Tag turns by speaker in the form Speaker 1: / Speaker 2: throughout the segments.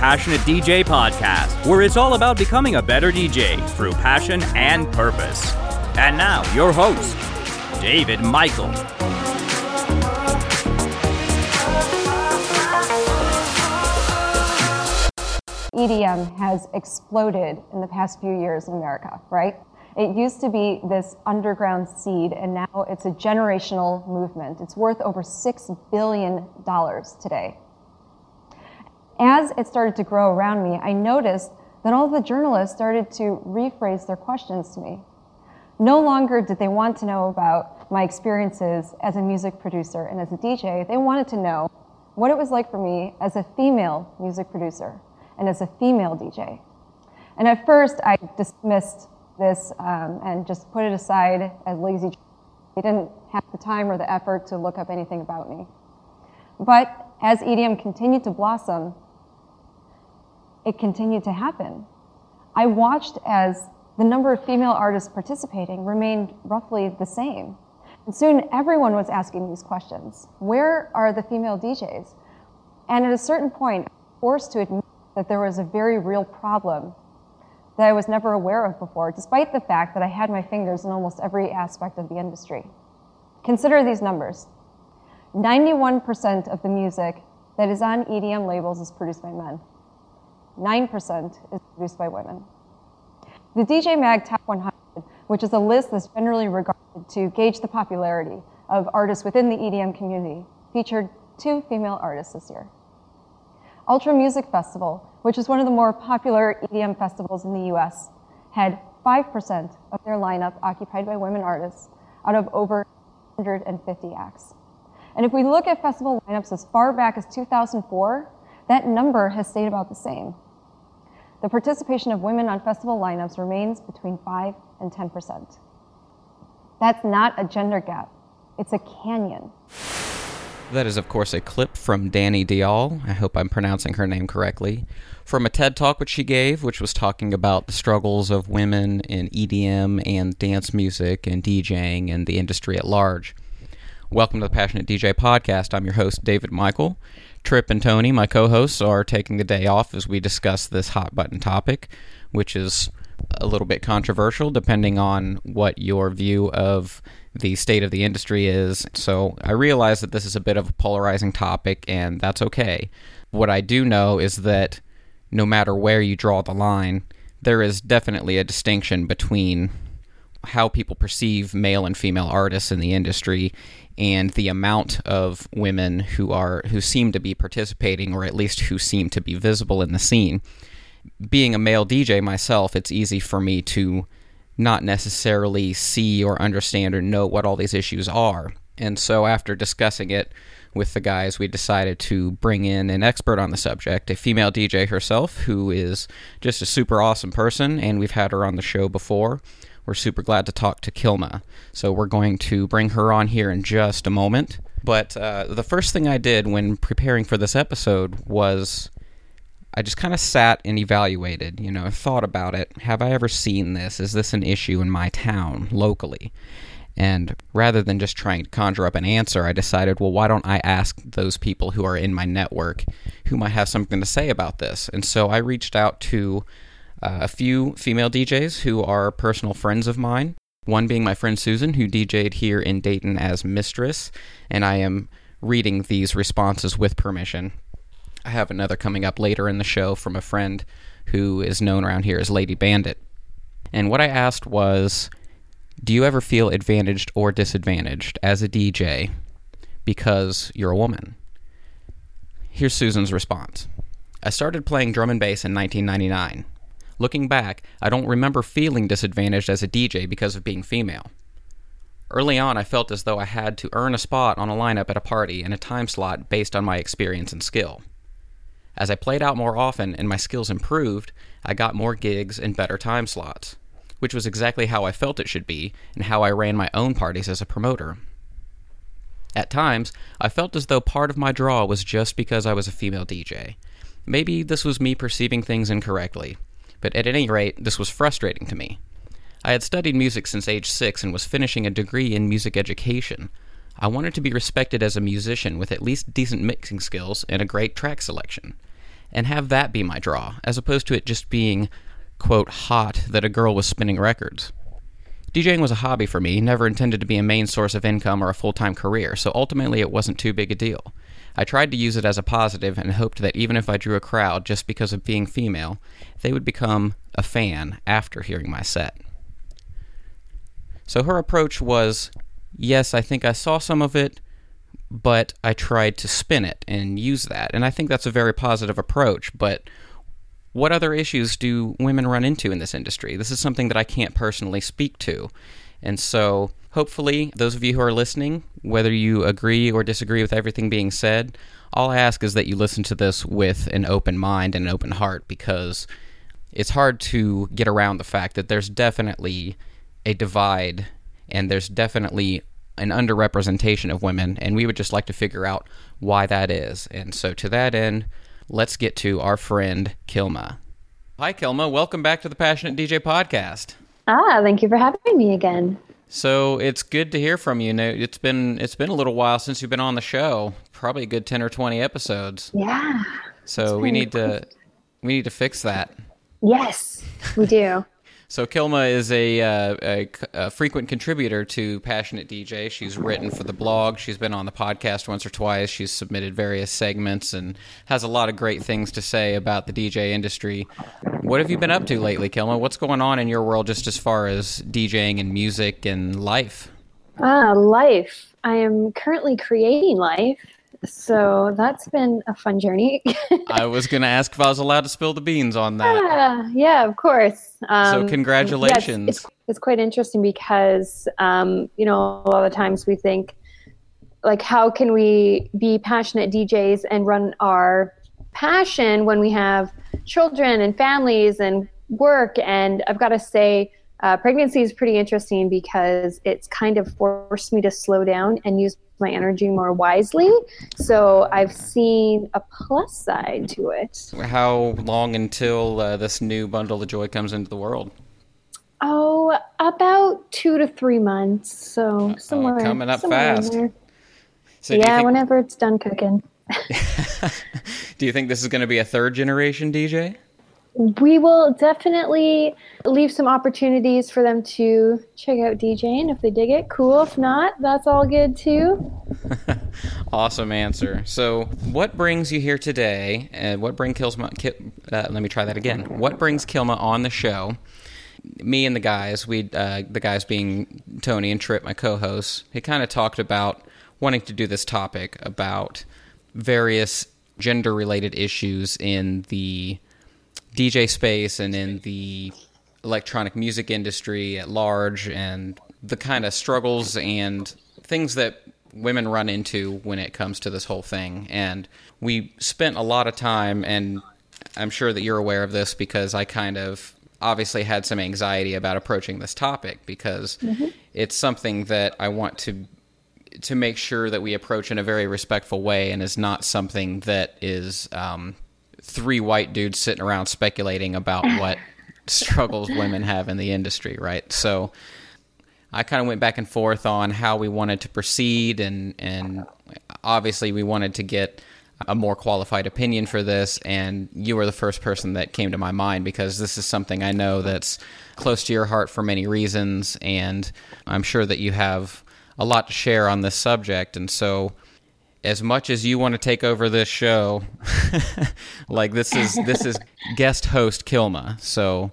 Speaker 1: Passionate DJ podcast, where it's all about becoming a better DJ through passion and purpose. And now, your host, David Michael.
Speaker 2: EDM has exploded in the past few years in America, right? It used to be this underground seed, and now it's a generational movement. It's worth over $6 billion today. As it started to grow around me, I noticed that all the journalists started to rephrase their questions to me. No longer did they want to know about my experiences as a music producer and as a DJ. They wanted to know what it was like for me as a female music producer and as a female DJ. And at first, I dismissed this um, and just put it aside as lazy. They didn't have the time or the effort to look up anything about me. But as EDM continued to blossom, it continued to happen. I watched as the number of female artists participating remained roughly the same. And soon everyone was asking these questions Where are the female DJs? And at a certain point, I was forced to admit that there was a very real problem that I was never aware of before, despite the fact that I had my fingers in almost every aspect of the industry. Consider these numbers 91% of the music that is on EDM labels is produced by men, 9% is produced by women. The DJ Mag Top 100, which is a list that's generally regarded to gauge the popularity of artists within the EDM community, featured two female artists this year. Ultra Music Festival, which is one of the more popular EDM festivals in the US, had 5% of their lineup occupied by women artists out of over 150 acts. And if we look at festival lineups as far back as 2004, that number has stayed about the same. The participation of women on festival lineups remains between 5 and 10%. That's not a gender gap, it's a canyon.
Speaker 3: That is, of course, a clip from Dani Deahl. I hope I'm pronouncing her name correctly. From a TED talk which she gave, which was talking about the struggles of women in EDM and dance music and DJing and the industry at large. Welcome to the Passionate DJ podcast. I'm your host, David Michael. Trip and Tony, my co hosts, are taking the day off as we discuss this hot button topic, which is a little bit controversial depending on what your view of the state of the industry is. So I realize that this is a bit of a polarizing topic, and that's okay. What I do know is that no matter where you draw the line, there is definitely a distinction between how people perceive male and female artists in the industry and the amount of women who are who seem to be participating or at least who seem to be visible in the scene being a male DJ myself, it's easy for me to not necessarily see or understand or know what all these issues are. And so, after discussing it with the guys, we decided to bring in an expert on the subject, a female DJ herself, who is just a super awesome person, and we've had her on the show before. We're super glad to talk to Kilma. So, we're going to bring her on here in just a moment. But uh, the first thing I did when preparing for this episode was I just kind of sat and evaluated, you know, thought about it. Have I ever seen this? Is this an issue in my town, locally? And rather than just trying to conjure up an answer, I decided, well, why don't I ask those people who are in my network who might have something to say about this? And so I reached out to uh, a few female DJs who are personal friends of mine. One being my friend Susan, who DJ'd here in Dayton as Mistress, and I am reading these responses with permission. I have another coming up later in the show from a friend who is known around here as Lady Bandit. And what I asked was Do you ever feel advantaged or disadvantaged as a DJ because you're a woman? Here's Susan's response I started playing drum and bass in 1999. Looking back, I don't remember feeling disadvantaged as a DJ because of being female. Early on, I felt as though I had to earn a spot on a lineup at a party and a time slot based on my experience and skill. As I played out more often and my skills improved, I got more gigs and better time slots, which was exactly how I felt it should be and how I ran my own parties as a promoter. At times, I felt as though part of my draw was just because I was a female DJ. Maybe this was me perceiving things incorrectly, but at any rate, this was frustrating to me. I had studied music since age six and was finishing a degree in music education. I wanted to be respected as a musician with at least decent mixing skills and a great track selection. and have that be my draw, as opposed to it just being, quote, hot that a girl was spinning records. DJing was a hobby for me, never intended to be a main source of income or a full time career, so ultimately it wasn't too big a deal. I tried to use it as a positive and hoped that even if I drew a crowd just because of being female, they would become a fan after hearing my set. So her approach was yes, I think I saw some of it, but I tried to spin it and use that. And I think that's a very positive approach, but what other issues do women run into in this industry? This is something that I can't personally speak to. And so, hopefully, those of you who are listening, whether you agree or disagree with everything being said, all I ask is that you listen to this with an open mind and an open heart because it's hard to get around the fact that there's definitely a divide and there's definitely an underrepresentation of women, and we would just like to figure out why that is. And so, to that end, let's get to our friend Kilma. Hi, Kilma. Welcome back to the Passionate DJ podcast.
Speaker 4: Ah, thank you for having me again.
Speaker 3: So it's good to hear from you. It's been it's been a little while since you've been on the show. Probably a good ten or twenty episodes.
Speaker 4: Yeah.
Speaker 3: So we need to we need to fix that.
Speaker 4: Yes, we do.
Speaker 3: So Kilma is a, uh, a, a, frequent contributor to Passionate DJ. She's written for the blog. She's been on the podcast once or twice. She's submitted various segments and has a lot of great things to say about the DJ industry. What have you been up to lately, Kilma? What's going on in your world, just as far as DJing and music and life?
Speaker 4: Ah, life. I am currently creating life so that's been a fun journey.
Speaker 3: I was going to ask if I was allowed to spill the beans on that.
Speaker 4: Yeah, yeah of course.
Speaker 3: Um, so congratulations.
Speaker 4: Yes, it's, it's, quite interesting because, um, you know, a lot of times we think, like, how can we be passionate DJs and run our passion when we have children and families and work? And I've got to say, uh, pregnancy is pretty interesting because it's kind of forced me to slow down and use my energy more wisely. So I've seen a plus side to it.
Speaker 3: How long until uh, this new bundle of joy comes into the world?
Speaker 4: Oh, about two to three months. So somewhere
Speaker 3: oh, coming up fast.
Speaker 4: So yeah, think... whenever it's done cooking.
Speaker 3: do you think this is going to be a third generation DJ?
Speaker 4: We will definitely leave some opportunities for them to check out DJing if they dig it. Cool. If not, that's all good too.
Speaker 3: awesome answer. So, what brings you here today? And what brings Kilma? Uh, let me try that again. What brings Kilma on the show? Me and the guys, we uh, the guys being Tony and Trip, my co-hosts, he kind of talked about wanting to do this topic about various gender-related issues in the DJ space and in the electronic music industry at large and the kind of struggles and things that women run into when it comes to this whole thing. And we spent a lot of time, and I'm sure that you're aware of this because I kind of obviously had some anxiety about approaching this topic because mm-hmm. it's something that I want to to make sure that we approach in a very respectful way and is not something that is um, three white dudes sitting around speculating about what struggles women have in the industry, right? So I kind of went back and forth on how we wanted to proceed, and and obviously we wanted to get a more qualified opinion for this, and you were the first person that came to my mind because this is something I know that's close to your heart for many reasons, and I'm sure that you have a lot to share on this subject, and so as much as you want to take over this show, like this is this is guest host Kilma. So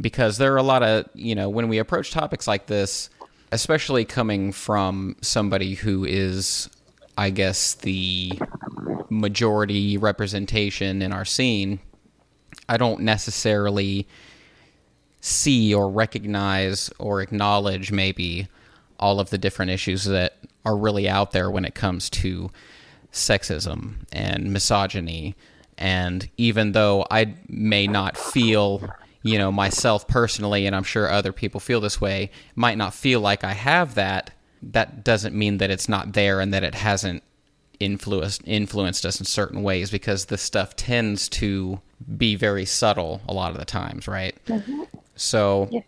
Speaker 3: because there are a lot of you know when we approach topics like this, especially coming from somebody who is, I guess, the majority representation in our scene, I don't necessarily see or recognize or acknowledge maybe all of the different issues that are really out there when it comes to sexism and misogyny. And even though I may not feel, you know, myself personally, and I'm sure other people feel this way, might not feel like I have that, that doesn't mean that it's not there and that it hasn't influenced influenced us in certain ways because this stuff tends to be very subtle a lot of the times, right? Mm-hmm. So yeah.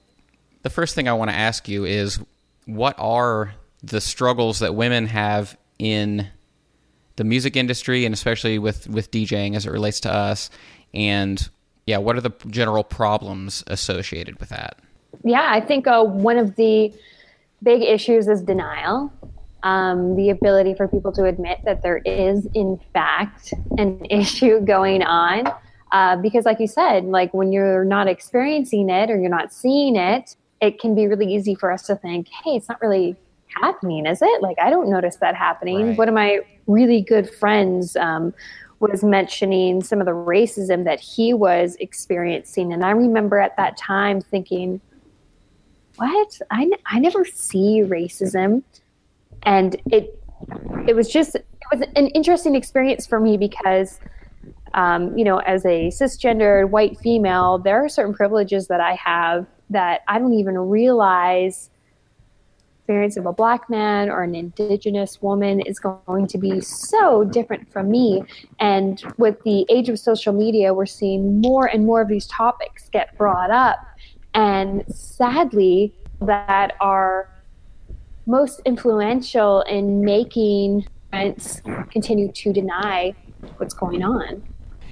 Speaker 3: the first thing I want to ask you is what are the struggles that women have in the music industry and especially with with DJing as it relates to us. And yeah what are the general problems associated with that?
Speaker 4: Yeah i think uh, one of the big issues is denial. Um, the ability for people to admit that there is in fact an issue going on. Uh, because like you said like when you're not experiencing it or you're not seeing it it can be really easy for us to think hey it's not really happening, is it? Like, I don't notice that happening. Right. One of my really good friends um, was mentioning some of the racism that he was experiencing. And I remember at that time thinking, what? I, I never see racism. And it, it was just, it was an interesting experience for me because, um, you know, as a cisgendered white female, there are certain privileges that I have that I don't even realize experience of a black man or an indigenous woman is going to be so different from me. And with the age of social media, we're seeing more and more of these topics get brought up. And sadly, that are most influential in making parents continue to deny what's going on.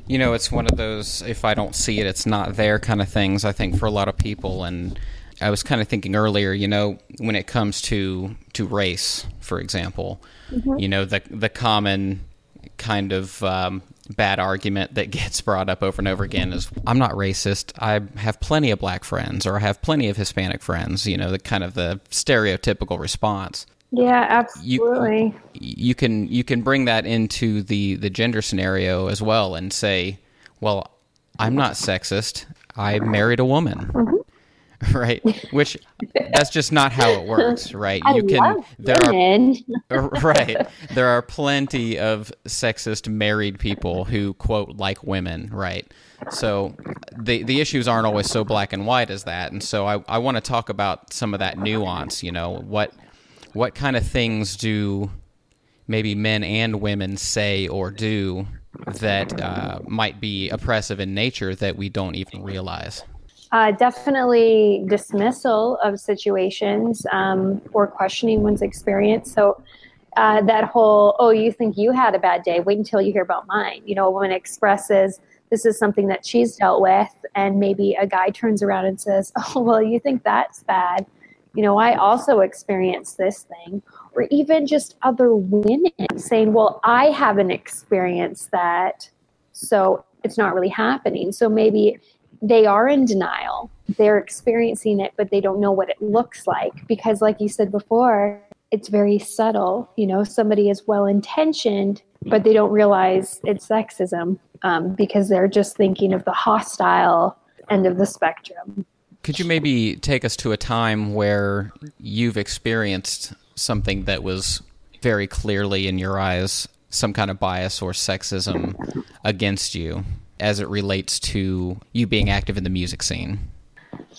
Speaker 3: You know, it's one of those if I don't see it, it's not there kind of things, I think, for a lot of people. And I was kind of thinking earlier, you know, when it comes to to race, for example, mm-hmm. you know, the the common kind of um, bad argument that gets brought up over and over again is I'm not racist. I have plenty of black friends or I have plenty of Hispanic friends, you know, the kind of the stereotypical response.
Speaker 4: Yeah, absolutely.
Speaker 3: You, you can you can bring that into the the gender scenario as well and say, well, I'm not sexist. I married a woman. Mm-hmm. right? Which that's just not how it works, right?
Speaker 4: I you can there women.
Speaker 3: are right. There are plenty of sexist married people who quote like women, right? So the the issues aren't always so black and white as that. And so I, I want to talk about some of that nuance, you know, what what kind of things do maybe men and women say or do that uh, might be oppressive in nature that we don't even realize?
Speaker 4: Uh, definitely dismissal of situations um, or questioning one's experience. So uh, that whole, oh, you think you had a bad day, wait until you hear about mine. You know, a woman expresses this is something that she's dealt with, and maybe a guy turns around and says, oh, well, you think that's bad. You know, I also experienced this thing. Or even just other women saying, well, I haven't experienced that, so it's not really happening. So maybe they are in denial. They're experiencing it, but they don't know what it looks like because, like you said before, it's very subtle. You know, somebody is well intentioned, but they don't realize it's sexism um, because they're just thinking of the hostile end of the spectrum.
Speaker 3: Could you maybe take us to a time where you've experienced something that was very clearly in your eyes some kind of bias or sexism against you? As it relates to you being active in the music scene?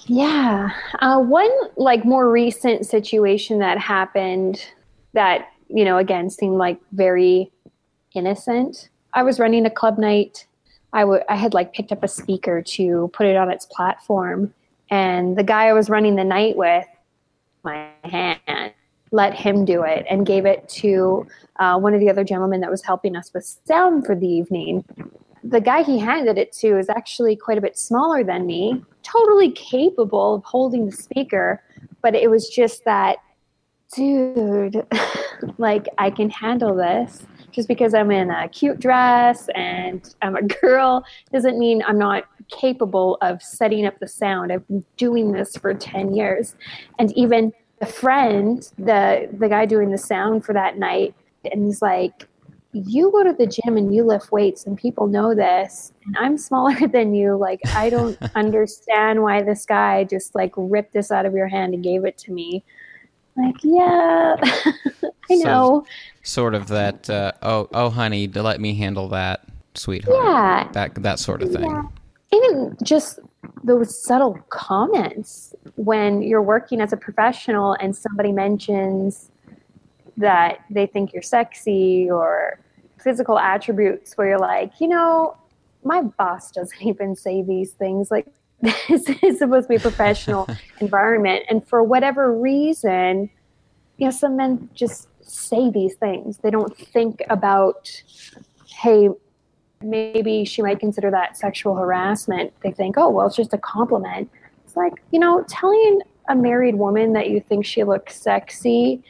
Speaker 4: Yeah. Uh, one like more recent situation that happened that, you know, again seemed like very innocent. I was running a club night. I, w- I had like picked up a speaker to put it on its platform. And the guy I was running the night with, my hand, let him do it and gave it to uh, one of the other gentlemen that was helping us with sound for the evening the guy he handed it to is actually quite a bit smaller than me, totally capable of holding the speaker, but it was just that, dude, like I can handle this. Just because I'm in a cute dress and I'm a girl doesn't mean I'm not capable of setting up the sound. I've been doing this for 10 years. And even the friend, the the guy doing the sound for that night, and he's like, you go to the gym and you lift weights and people know this and i'm smaller than you like i don't understand why this guy just like ripped this out of your hand and gave it to me. Like yeah i know.
Speaker 3: so, sort of that uh, oh oh honey let me handle that sweetheart.
Speaker 4: Yeah.
Speaker 3: That that sort of thing. Yeah.
Speaker 4: even just those subtle comments when you're working as a professional and somebody mentions that they think you're sexy or physical attributes where you're like, you know, my boss doesn't even say these things. Like, this is supposed to be a professional environment. And for whatever reason, you know, some men just say these things. They don't think about, hey, maybe she might consider that sexual harassment. They think, oh, well, it's just a compliment. It's like, you know, telling a married woman that you think she looks sexy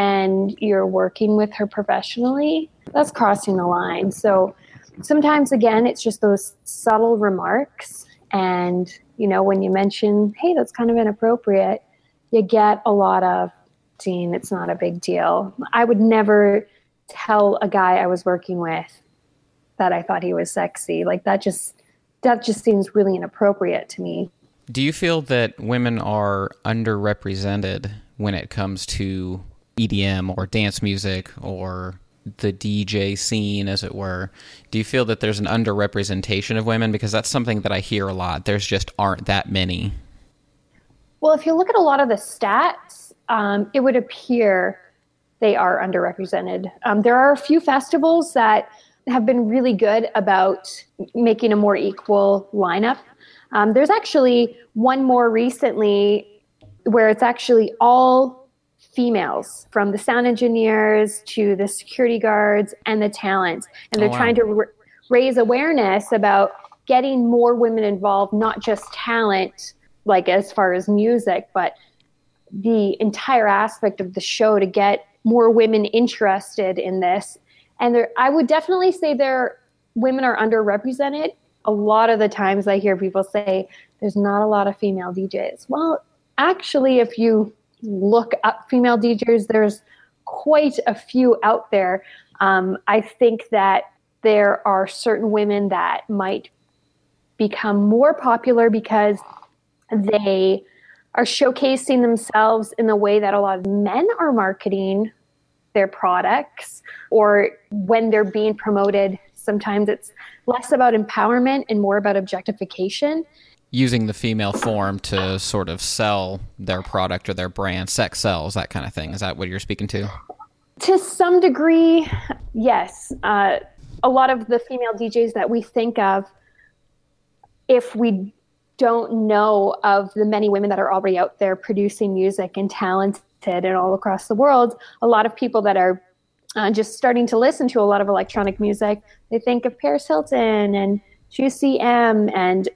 Speaker 4: and you're working with her professionally, that's crossing the line. So sometimes, again, it's just those subtle remarks. And, you know, when you mention, hey, that's kind of inappropriate, you get a lot of, Dean, it's not a big deal. I would never tell a guy I was working with that I thought he was sexy. Like that just that just seems really inappropriate to me.
Speaker 3: Do you feel that women are underrepresented when it comes to EDM or dance music or the DJ scene, as it were? Do you feel that there's an underrepresentation of women? Because that's something that I hear a lot. There's just aren't that many.
Speaker 4: Well, if you look at a lot of the stats, um, it would appear they are underrepresented. Um, there are a few festivals that have been really good about making a more equal lineup. Um, there's actually one more recently where it's actually all females from the sound engineers to the security guards and the talent. And they're oh, wow. trying to r- raise awareness about getting more women involved, not just talent, like as far as music, but the entire aspect of the show to get more women interested in this and there i would definitely say there women are underrepresented a lot of the times i hear people say there's not a lot of female djs well actually if you look up female djs there's quite a few out there. Um, i think that there are certain women that might become more popular because they are showcasing themselves in the way that a lot of men are marketing their products or when they're being promoted sometimes it's less about empowerment and more about objectification
Speaker 3: using the female form to sort of sell their product or their brand sex sells that kind of thing. Is that what you're speaking to?
Speaker 4: To some degree yes. Uh, a lot of the female djs that we think of if we don't know of the many women that are already out there producing music and talented and all across the world, a lot of people that are uh, just starting to listen to a lot of electronic music, they think of Paris Hilton and Juicy M and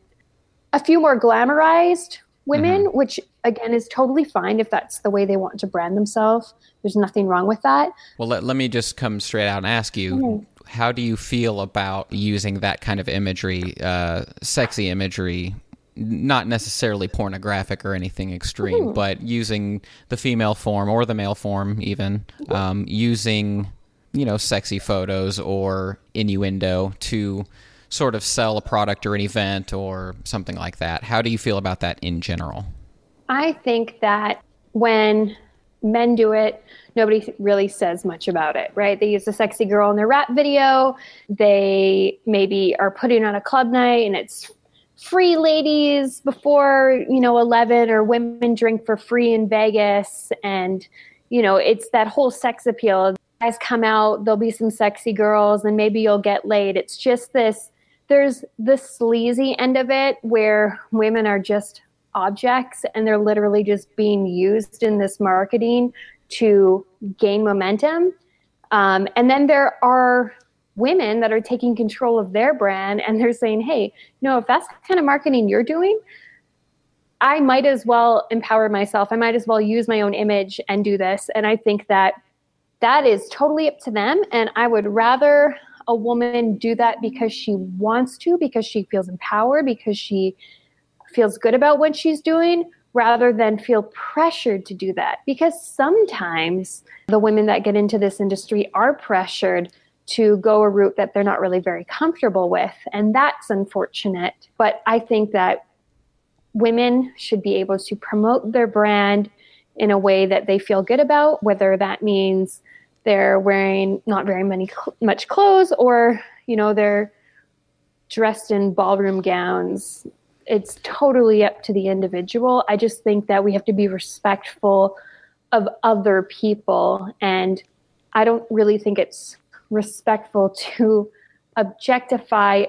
Speaker 4: a few more glamorized women, mm-hmm. which again is totally fine if that's the way they want to brand themselves. There's nothing wrong with that.
Speaker 3: Well, let, let me just come straight out and ask you mm-hmm. how do you feel about using that kind of imagery, uh, sexy imagery, not necessarily pornographic or anything extreme, Ooh. but using the female form or the male form, even um, using you know sexy photos or innuendo to sort of sell a product or an event or something like that. How do you feel about that in general?
Speaker 4: I think that when men do it, nobody really says much about it, right? They use a sexy girl in their rap video. They maybe are putting on a club night and it's free ladies before you know 11 or women drink for free in vegas and you know it's that whole sex appeal guys come out there'll be some sexy girls and maybe you'll get laid it's just this there's the sleazy end of it where women are just objects and they're literally just being used in this marketing to gain momentum um, and then there are women that are taking control of their brand and they're saying, hey, you know, if that's the kind of marketing you're doing, I might as well empower myself. I might as well use my own image and do this. And I think that that is totally up to them. And I would rather a woman do that because she wants to, because she feels empowered, because she feels good about what she's doing, rather than feel pressured to do that. Because sometimes the women that get into this industry are pressured to go a route that they're not really very comfortable with. And that's unfortunate. But I think that women should be able to promote their brand in a way that they feel good about, whether that means they're wearing not very many much clothes or, you know, they're dressed in ballroom gowns. It's totally up to the individual. I just think that we have to be respectful of other people and I don't really think it's respectful to objectify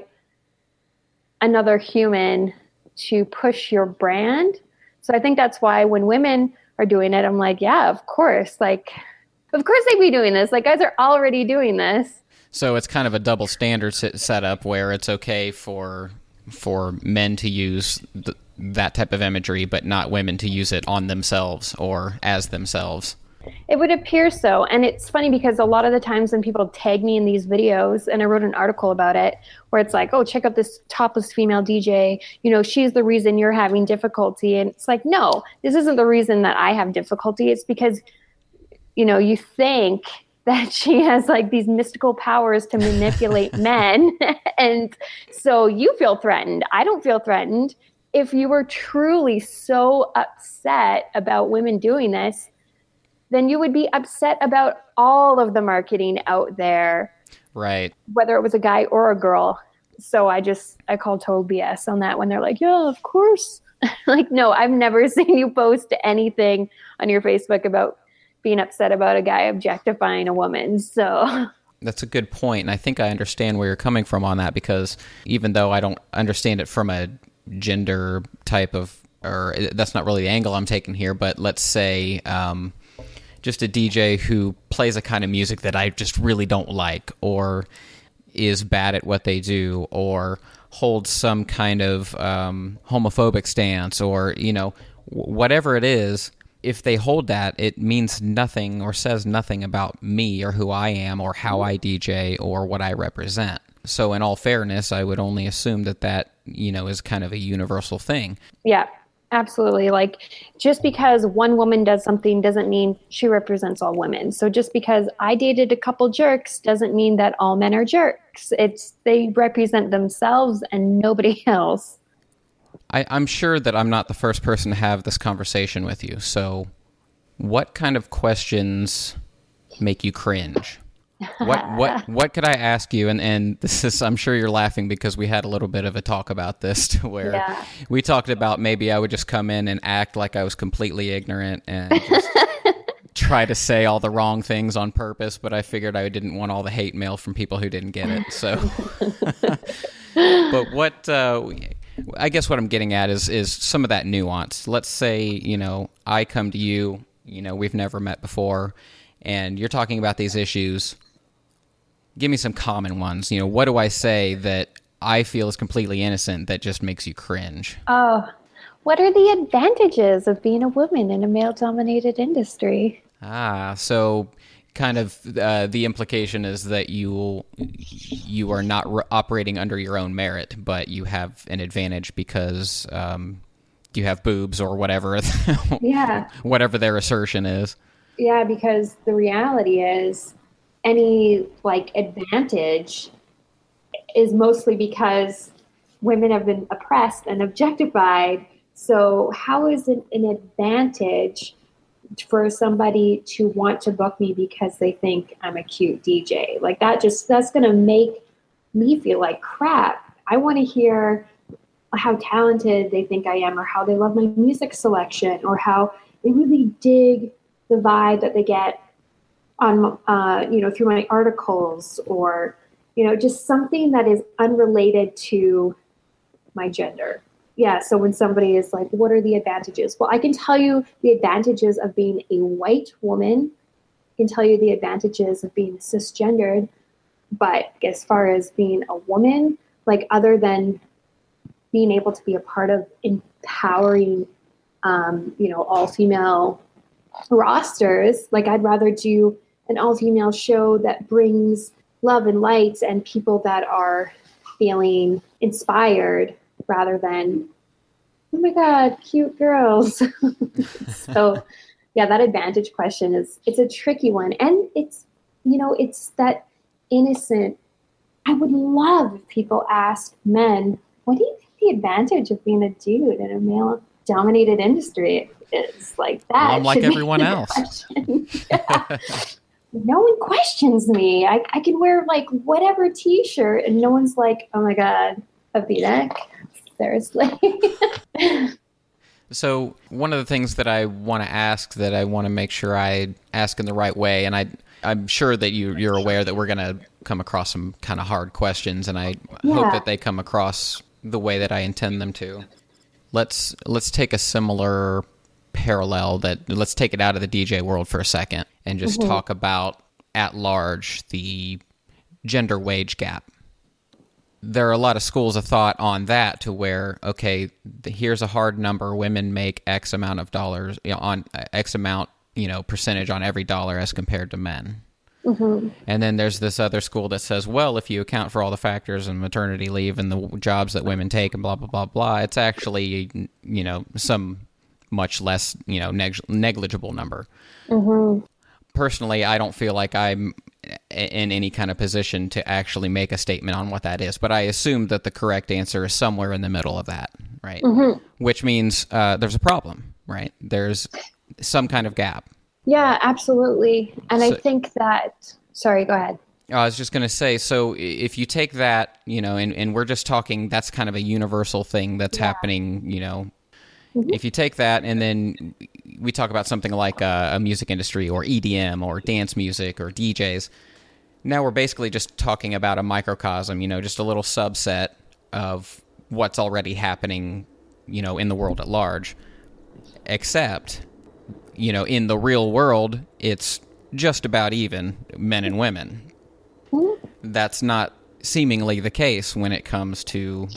Speaker 4: another human to push your brand. So I think that's why when women are doing it, I'm like, yeah, of course. Like, of course they'd be doing this. Like, guys are already doing this.
Speaker 3: So it's kind of a double standard setup where it's okay for for men to use th- that type of imagery, but not women to use it on themselves or as themselves.
Speaker 4: It would appear so. And it's funny because a lot of the times when people tag me in these videos, and I wrote an article about it, where it's like, oh, check out this topless female DJ. You know, she's the reason you're having difficulty. And it's like, no, this isn't the reason that I have difficulty. It's because, you know, you think that she has like these mystical powers to manipulate men. and so you feel threatened. I don't feel threatened. If you were truly so upset about women doing this, then you would be upset about all of the marketing out there.
Speaker 3: Right.
Speaker 4: Whether it was a guy or a girl. So I just, I call total BS on that when they're like, yeah, of course. like, no, I've never seen you post anything on your Facebook about being upset about a guy objectifying a woman. So
Speaker 3: that's a good point, and I think I understand where you're coming from on that because even though I don't understand it from a gender type of, or that's not really the angle I'm taking here, but let's say um, just a DJ who plays a kind of music that I just really don't like, or is bad at what they do, or holds some kind of um, homophobic stance, or you know whatever it is if they hold that, it means nothing or says nothing about me or who I am or how I DJ or what I represent. So, in all fairness, I would only assume that that, you know, is kind of a universal thing.
Speaker 4: Yeah, absolutely. Like, just because one woman does something doesn't mean she represents all women. So, just because I dated a couple jerks doesn't mean that all men are jerks. It's they represent themselves and nobody else.
Speaker 3: I, I'm sure that I'm not the first person to have this conversation with you. So, what kind of questions make you cringe? what what what could I ask you? And and this is I'm sure you're laughing because we had a little bit of a talk about this to where yeah. we talked about maybe I would just come in and act like I was completely ignorant and just try to say all the wrong things on purpose, but I figured I didn't want all the hate mail from people who didn't get it. So, but what uh, I guess what I'm getting at is is some of that nuance. Let's say you know I come to you, you know we've never met before, and you're talking about these issues. Give me some common ones. You know, what do I say that I feel is completely innocent that just makes you cringe?
Speaker 4: Oh, what are the advantages of being a woman in a male-dominated industry?
Speaker 3: Ah, so kind of uh, the implication is that you you are not re- operating under your own merit, but you have an advantage because um, you have boobs or whatever.
Speaker 4: yeah.
Speaker 3: whatever their assertion is.
Speaker 4: Yeah, because the reality is any like advantage is mostly because women have been oppressed and objectified. So how is it an advantage? For somebody to want to book me because they think I'm a cute DJ. Like that just that's going to make me feel like crap. I want to hear how talented they think I am or how they love my music selection or how they really dig the vibe that they get on uh, you know through my articles or you know just something that is unrelated to my gender yeah, so when somebody is like, what are the advantages? Well, I can tell you the advantages of being a white woman. I can tell you the advantages of being cisgendered. But as far as being a woman, like other than being able to be a part of empowering, um, you know, all female rosters, like I'd rather do an all female show that brings love and light and people that are feeling inspired rather than oh my god cute girls. So yeah that advantage question is it's a tricky one. And it's you know it's that innocent i would love if people ask men what do you think the advantage of being a dude in a male dominated industry is? Like that
Speaker 3: well, i'm like everyone else.
Speaker 4: no one questions me. I, I can wear like whatever t-shirt and no one's like oh my god a v-neck Thursday.
Speaker 3: so one of the things that I want to ask that I want to make sure I ask in the right way, and I I'm sure that you you're aware that we're going to come across some kind of hard questions, and I yeah. hope that they come across the way that I intend them to. Let's let's take a similar parallel that let's take it out of the DJ world for a second and just mm-hmm. talk about at large the gender wage gap. There are a lot of schools of thought on that to where okay, the, here's a hard number: women make X amount of dollars you know, on uh, X amount, you know, percentage on every dollar as compared to men. Mm-hmm. And then there's this other school that says, well, if you account for all the factors and maternity leave and the jobs that women take and blah blah blah blah, it's actually you know some much less you know neg- negligible number. Mm-hmm. Personally, I don't feel like I'm in any kind of position to actually make a statement on what that is, but I assume that the correct answer is somewhere in the middle of that, right? Mm-hmm. Which means uh, there's a problem, right? There's some kind of gap.
Speaker 4: Yeah, absolutely. And so, I think that, sorry, go ahead.
Speaker 3: I was just going to say, so if you take that, you know, and, and we're just talking, that's kind of a universal thing that's yeah. happening, you know, mm-hmm. if you take that and then we talk about something like a, music industry or EDM or dance music or DJs, now we're basically just talking about a microcosm, you know, just a little subset of what's already happening, you know, in the world at large. Except you know, in the real world, it's just about even men and women. That's not seemingly the case when it comes to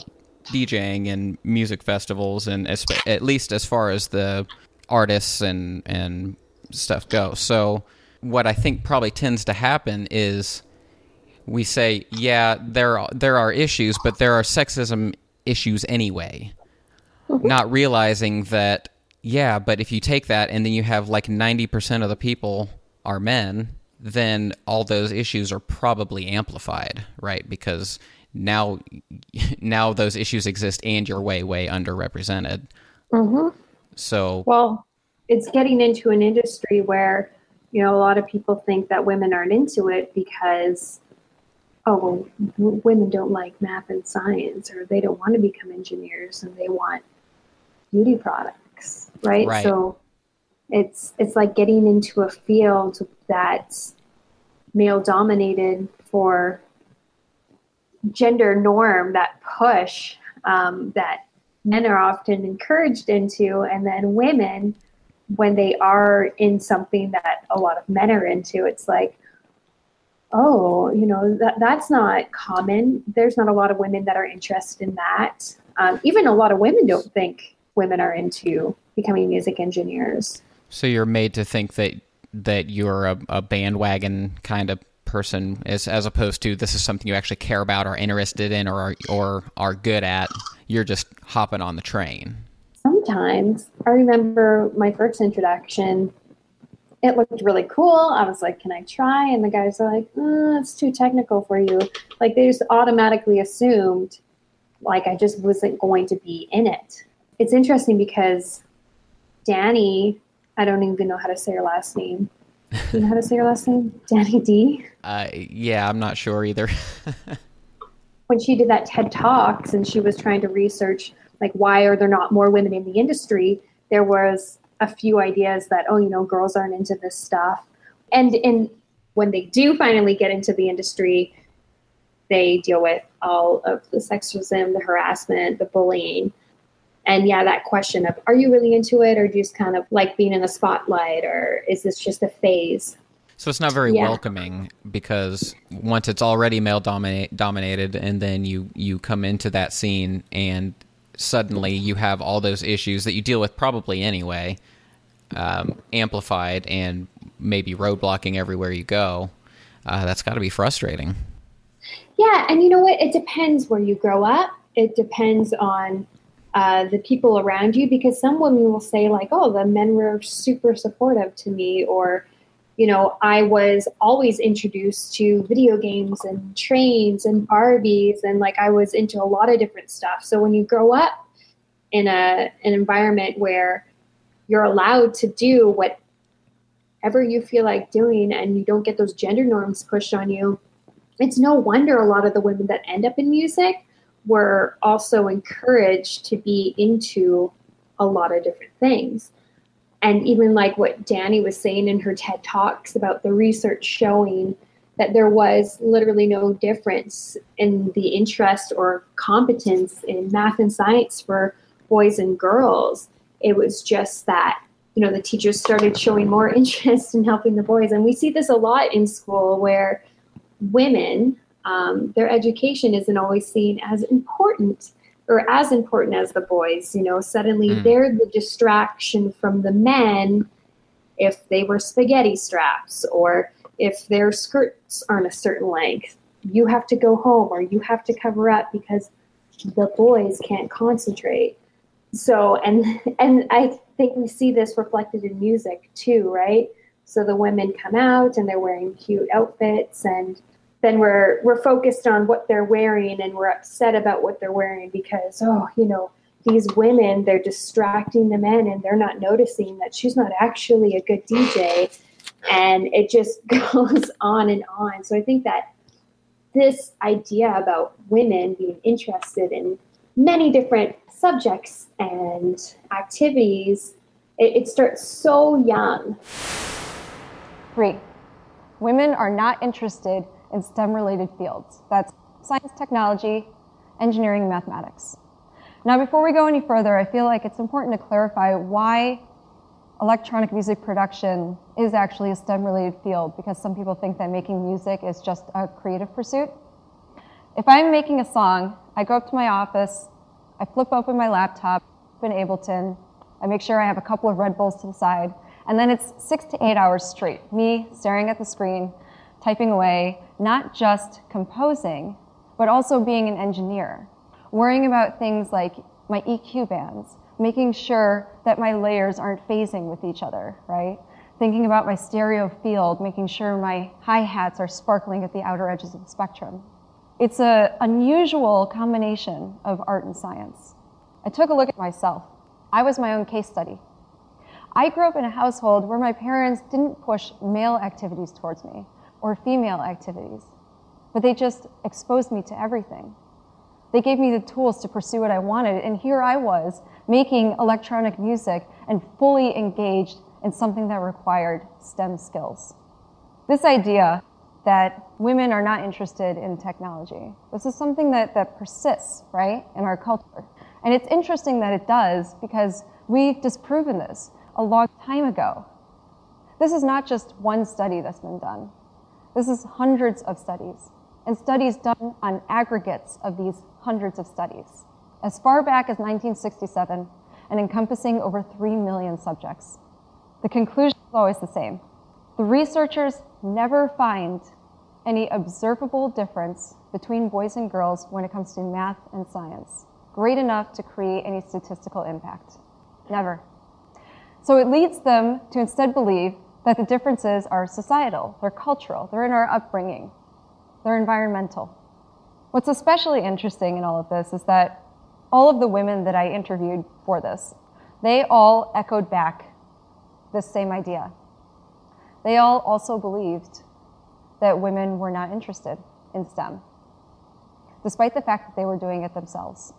Speaker 3: DJing and music festivals, and at least as far as the artists and and stuff go. So, what I think probably tends to happen is we say, yeah, there are, there are issues, but there are sexism issues anyway, not realizing that yeah, but if you take that and then you have like 90% of the people are men, then all those issues are probably amplified, right? Because now now those issues exist and you're way way underrepresented. Mm-hmm. So
Speaker 4: well, it's getting into an industry where you know a lot of people think that women aren't into it because oh well, women don't like math and science or they don't want to become engineers and they want beauty products right? right? So it's it's like getting into a field that's male dominated for gender norm that push um, that men are often encouraged into and then women when they are in something that a lot of men are into it's like oh you know that that's not common there's not a lot of women that are interested in that um, even a lot of women don't think women are into becoming music engineers.
Speaker 3: So you're made to think that that you're a, a bandwagon kind of person as as opposed to this is something you actually care about or interested in or are, or are good at. You're just hopping on the train.
Speaker 4: Sometimes I remember my first introduction. It looked really cool. I was like, "Can I try?" And the guys are like, mm, "It's too technical for you." Like they just automatically assumed, like I just wasn't going to be in it. It's interesting because Dani, I don't even know how to say her last name. You know how to say her last name? Dani D?
Speaker 3: Uh, yeah, I'm not sure either.
Speaker 4: when she did that TED Talks and she was trying to research, like, why are there not more women in the industry? There was a few ideas that, oh, you know, girls aren't into this stuff. And in when they do finally get into the industry, they deal with all of the sexism, the harassment, the bullying and yeah that question of are you really into it or do just kind of like being in the spotlight or is this just a phase?
Speaker 3: So it's not very yeah. welcoming because once it's already male dominate, dominated and then you you come into that scene and suddenly you have all those issues that you deal with probably anyway um, amplified and maybe roadblocking everywhere you go uh, that's got to be frustrating.
Speaker 4: Yeah and you know what? It depends where you grow up. It depends on uh, the people around you because some women will say like oh the men were super supportive to me or you know i was always introduced to video games and trains and barbies and like i was into a lot of different stuff. So when you grow up in a an environment where you're allowed to do whatever you feel like doing and you don't get those gender norms pushed on you it's no wonder a lot of the women that end up in music were also encouraged to be into a lot of different things. And even like what Dani was saying in her TED Talks about the research showing that there was literally no difference in the interest or competence in math and science for boys and girls. It was just that you know the teachers started showing more interest in helping the boys and we see this a lot in school where women um, their education isn't always seen as important or as important as the boys you know? Suddenly mm. they're the distraction from the men if they were spaghetti straps or if their skirts aren't a certain length. You have to go home or you have to cover up because the boys can't concentrate. So and and i think we see this reflected in music too right? So the women come out and they're wearing cute outfits and then we're we're focused on what they're wearing and we're upset about what they're wearing because oh you know these women they're distracting the men and they're not noticing that she's not actually a good dj and it just goes on and on. So i think that this idea about women being interested in many different subjects and activities it, it starts so young.
Speaker 2: Great. Women are not interested in STEM related fields. That's science, technology, engineering, mathematics. Now, before we go any further, I feel like it's important to clarify why electronic music production is actually a STEM related field because some people think that making music is just a creative pursuit. If I'm making a song, I go up to my office, I flip open my laptop in Ableton, I make sure I have a couple of Red Bulls to the side, and then it's six to eight hours straight, me staring at the screen, typing away, not just composing, but also being an engineer, worrying about things like my EQ bands, making sure that my layers aren't phasing with each other, right? Thinking about my stereo field, making sure my hi-hats are sparkling at the outer edges of the spectrum. It's an unusual combination of art and science. I took a look at myself. I was my own case study. I grew up in a household where my parents didn't push male activities towards me or female activities, but they just exposed me to everything. They gave me the tools to pursue what I wanted, and here I was making electronic music and fully engaged in something that required STEM skills. This idea that women are not interested in technology, this is something that, that persists, right, in our culture. And it's interesting that it does because we've disproven this a long time ago. This is not just one study that's been done. This is hundreds of studies, and studies done on aggregates of these hundreds of studies, as far back as 1967 and encompassing over 3 million subjects. The conclusion is always the same. The researchers never find any observable difference between boys and girls when it comes to math and science, great enough to create any statistical impact. Never. So it leads them to instead believe that the differences are societal, they're cultural, they're in our upbringing, they're environmental. What's especially interesting in all of this is that all of the women that I interviewed for this, they all echoed back this same idea. They all also believed that women were not interested in STEM, despite the fact that they were doing it themselves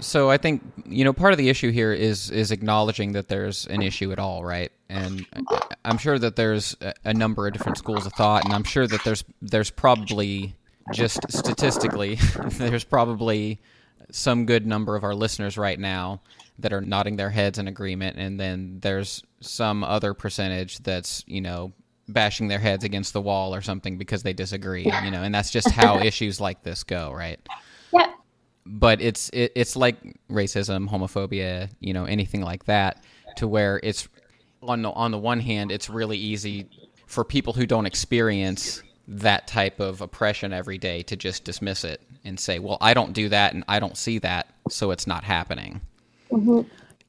Speaker 3: so I think you know part of the issue here is is acknowledging that there's an issue at all, right? And I'm sure that there's a number of different schools of thought, and I'm sure that there's there's probably just statistically there's probably some good number of our listeners right now that are nodding their heads in agreement, and then there's some other percentage that's you know bashing their heads against the wall or something because they disagree, you know, and that's just how issues like this go, right? But it's it, it's like racism, homophobia, you know, anything like that, to where it's on the on the one hand, it's really easy for people who don't experience that type of oppression every day to just dismiss it and say, "Well, I don't do that and I don't see that, so it's not happening." Mm-hmm.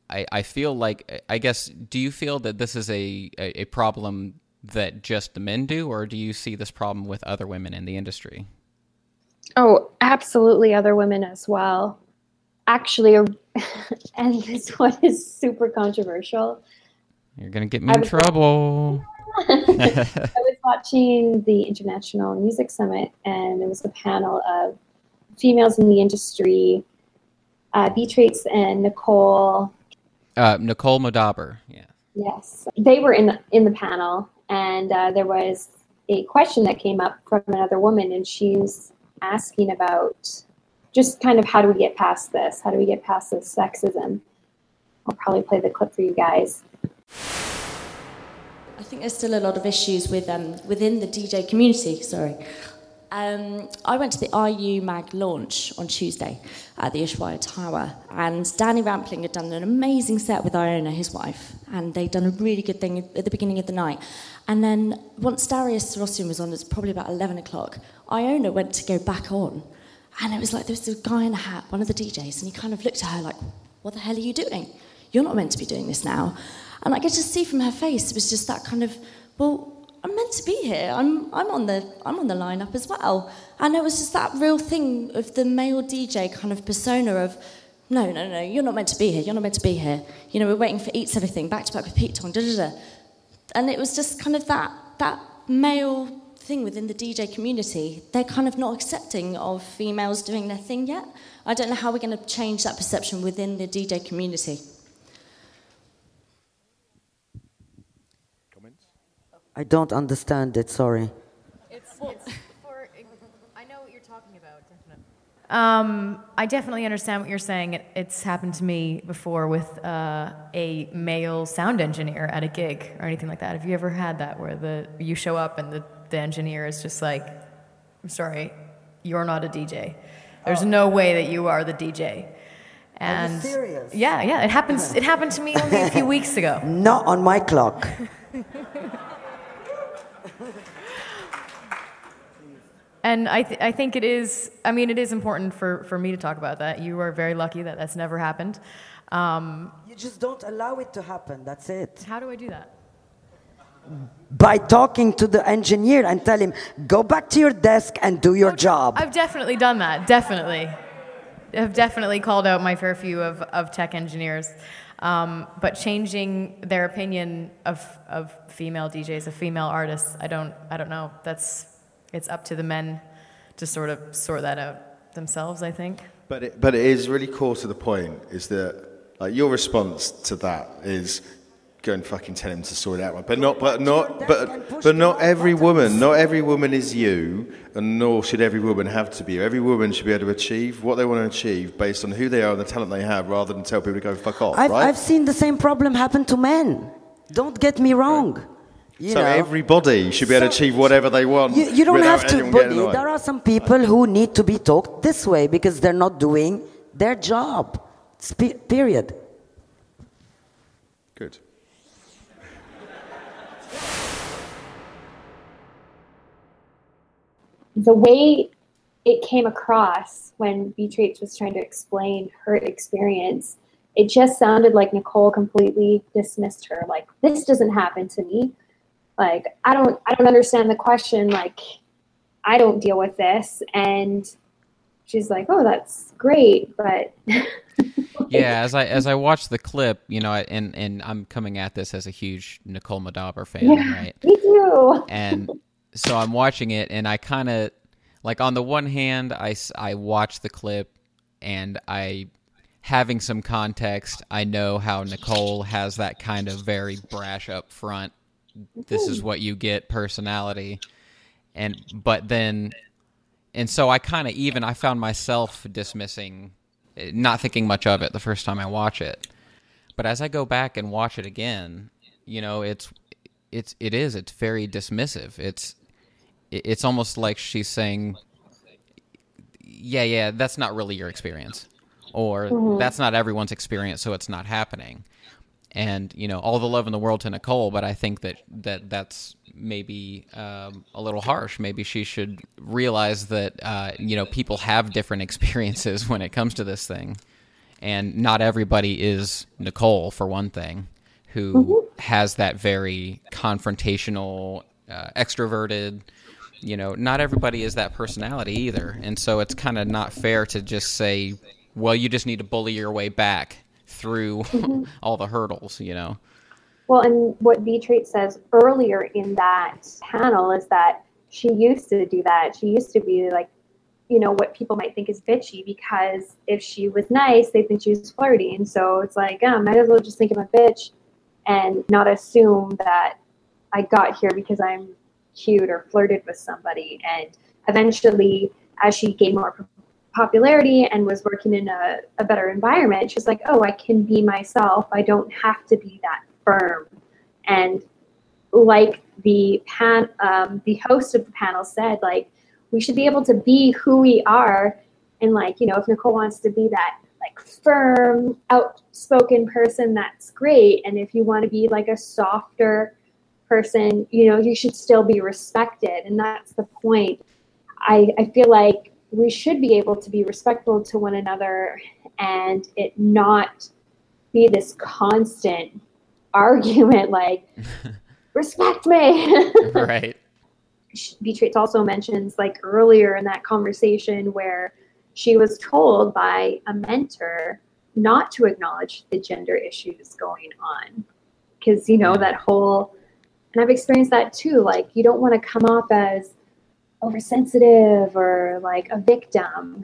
Speaker 3: I, I feel like I guess do you feel that this is a, a, a problem that just the men do, or do you see this problem with other women in the industry?
Speaker 4: Oh, absolutely, other women as well. Actually, and this one is super controversial.
Speaker 3: You're gonna get me in trouble.
Speaker 4: I was watching the International Music Summit, and there was a panel of females in the industry, uh, Beatrice and Nicole.
Speaker 3: Uh, Nicole Moudaber, yeah.
Speaker 4: Yes, they were in the, in the panel, and uh, there was a question that came up from another woman, and she's asking about just kind of how do we get past this? How do we get past this sexism? I'll probably play the clip for you guys.
Speaker 5: I think there's still a lot of issues with um, within the DJ community. Sorry. Um, I went to the IU Mag launch on Tuesday at the Ushuaia Tower, and Danny Rampling had done an amazing set with Iona, his wife, and they'd done a really good thing at the beginning of the night. And then once Darius Syrossian was on, it's probably about 11 o'clock, Iona went to go back on, and it was like there was a guy in a hat, one of the DJs, and he kind of looked at her like, What the hell are you doing? You're not meant to be doing this now. And I could just see from her face, it was just that kind of, Well, to be here. I'm, I'm, on the, I'm on the lineup as well. And it was just that real thing of the male DJ kind of persona of, no, no, no, you're not meant to be here. You're not meant to be here. You know, we're waiting for Eats Everything, back to back with Pete Tong, da da da. And it was just kind of that, that male thing within the DJ community. They're kind of not accepting of females doing their thing yet. I don't know how we're going to change that perception within the DJ community.
Speaker 6: I don't understand it, sorry.
Speaker 7: It's, it's for, I know what you're talking about, definitely. Um, I definitely understand what you're saying. It, it's happened to me before with uh, a male sound engineer at a gig or anything like that. Have you ever had that where the you show up and the, the engineer is just like, I'm sorry, you're not a DJ. There's oh. no way that you are the DJ.
Speaker 6: And are you serious?
Speaker 7: Yeah, yeah. It happens. It happened to me only a few weeks ago.
Speaker 6: Not on my clock.
Speaker 7: And I, th- I think it is, I mean, it is important for, for me to talk about that. You are very lucky that that's never happened. Um,
Speaker 6: you just don't allow it to happen, that's it.
Speaker 7: How do I do that?
Speaker 6: By talking to the engineer and tell him, go back to your desk and do your job.
Speaker 7: I've definitely done that, definitely. I've definitely called out my fair few of, of tech engineers. Um, but changing their opinion of, of female DJs, of female artists, I don't, I don't know. That's, it's up to the men to sort of sort that out themselves, I think.
Speaker 8: But it, but it is really core to the point is that like your response to that is go and fucking tell him to sort it out. But not, but not, but, but not every woman, not every woman is you, and nor should every woman have to be you. Every woman should be able to achieve what they want to achieve based on who they are and the talent they have, rather than tell people to go fuck off.
Speaker 6: I've,
Speaker 8: right?
Speaker 6: I've seen the same problem happen to men. Don't get me wrong. Right.
Speaker 8: You so know, everybody should be able to achieve whatever they want.
Speaker 6: You, you don't have to, but there are some people who need to be talked this way because they're not doing their job. Period.
Speaker 8: Good.
Speaker 4: The way it came across when Beatrice was trying to explain her experience, it just sounded like Nicole completely dismissed her. Like, this doesn't happen to me. Like i don't i don't understand the question like i don't deal with this. And she's like oh that's great but
Speaker 3: yeah as i as i watch the clip you know and and i'm coming at this as a huge nicole moudaber fan yeah, right?
Speaker 4: me too.
Speaker 3: And so i'm watching it and i kind of like on the one hand i i watch the clip and i having some context i know how nicole has that kind of very brash up front this is what you get personality and but then and so i kind of even i found myself dismissing not thinking much of it the first time i watch it. But as i go back and watch it again you know it's it's it is it's very dismissive. It's it's almost like she's saying yeah yeah that's not really your experience or mm-hmm. that's not everyone's experience so it's not happening and you know all the love in the world to Nicole, but I think that that that's maybe um, a little harsh. Maybe she should realize that uh, you know people have different experiences when it comes to this thing, and not everybody is Nicole for one thing, who mm-hmm. has that very confrontational, uh, extroverted. You know, not everybody is that personality either, and so it's kind of not fair to just say, "Well, you just need to bully your way back." through mm-hmm. all the hurdles, you know.
Speaker 4: Well, and what B.Traits says earlier in that panel is that she used to do that. She used to be like, you know, what people might think is bitchy because if she was nice, they think she was flirty. And so it's like, oh, might as well just think I'm a bitch and not assume that I got here because I'm cute or flirted with somebody. And eventually, as she gained more popularity and was working in a, a better environment, she's like, oh, I can be myself. I don't have to be that firm. And like the pan, um, the host of the panel said, like we should be able to be who we are. And like, you know, if Nicole wants to be that like firm, outspoken person, that's great. And if you want to be like a softer person, you know, you should still be respected. And that's the point. I, I feel like we should be able to be respectful to one another and it not be this constant argument like respect me
Speaker 3: right
Speaker 4: beatrice also mentions like earlier in that conversation where she was told by a mentor not to acknowledge the gender issues going on because you know that whole and i've experienced that too like you don't want to come off as oversensitive or like a victim. I'm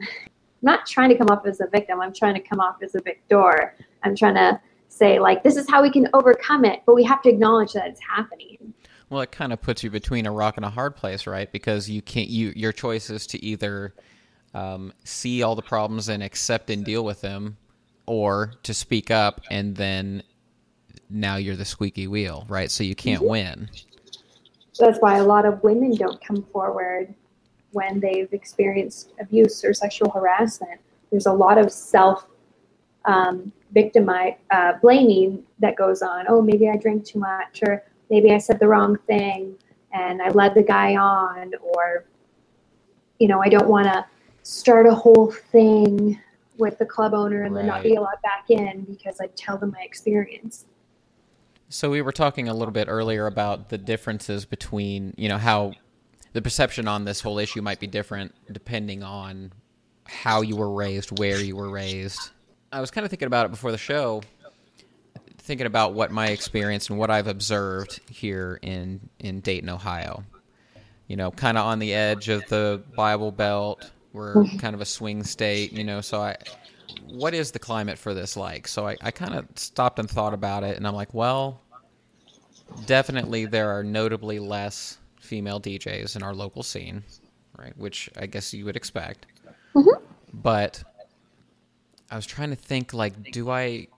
Speaker 4: not trying to come off as a victim i'm trying to come off as a victor. I'm trying to say like this is how we can overcome it but we have to acknowledge that it's happening.
Speaker 3: Well it kind of puts you between a rock and a hard place right? Because you can't you your choice is to either um, see all the problems and accept and deal with them or to speak up and then now you're the squeaky wheel right so you can't mm-hmm. win
Speaker 4: that's why a lot of women don't come forward when they've experienced abuse or sexual harassment there's a lot of self um, victimize, uh, blaming that goes on. Oh, maybe I drank too much, or maybe I said the wrong thing and I led the guy on, or, you know, I don't want to start a whole thing with the club owner and right. then not be allowed back in because I tell them my experience.
Speaker 3: So we were talking a little bit earlier about the differences between, you know, how the perception on this whole issue might be different depending on how you were raised, where you were raised, I was kind of thinking about it before the show, thinking about what my experience and what I've observed here in in Dayton, Ohio. You know, kind of on the edge of the Bible Belt. We're kind of a swing state, you know. So I, what is the climate for this like? So I, I kind of stopped and thought about it, and I'm like, well, definitely there are notably less female DJs in our local scene, right? Which I guess you would expect. Mm-hmm. But I was trying to think like, do I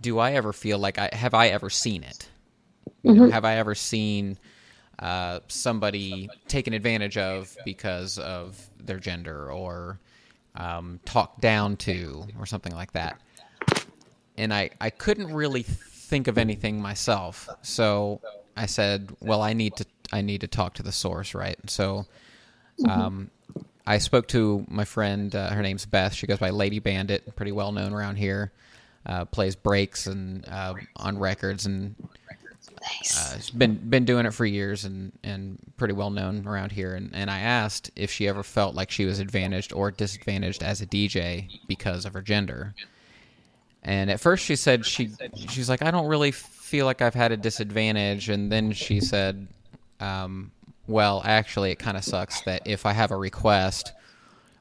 Speaker 3: do I ever feel like I have I ever seen it? You know, mm-hmm. have I ever seen uh, somebody taken advantage of because of their gender or um, talked down to or something like that? And I, I couldn't really think of anything myself. So I said, well, I need to I need to talk to the source, right? So um, I spoke to my friend. Uh, her name's Beth. She goes by Lady Bandit, pretty well known around here. Uh, plays breaks and uh, on records and nice. Uh, been been doing it for years and and pretty well known around here. And, and I asked if she ever felt like she was advantaged or disadvantaged as a DJ because of her gender. And at first she said she she's like I don't really feel like I've had a disadvantage. And then she said. Um, well, actually, it kind of sucks that if I have a request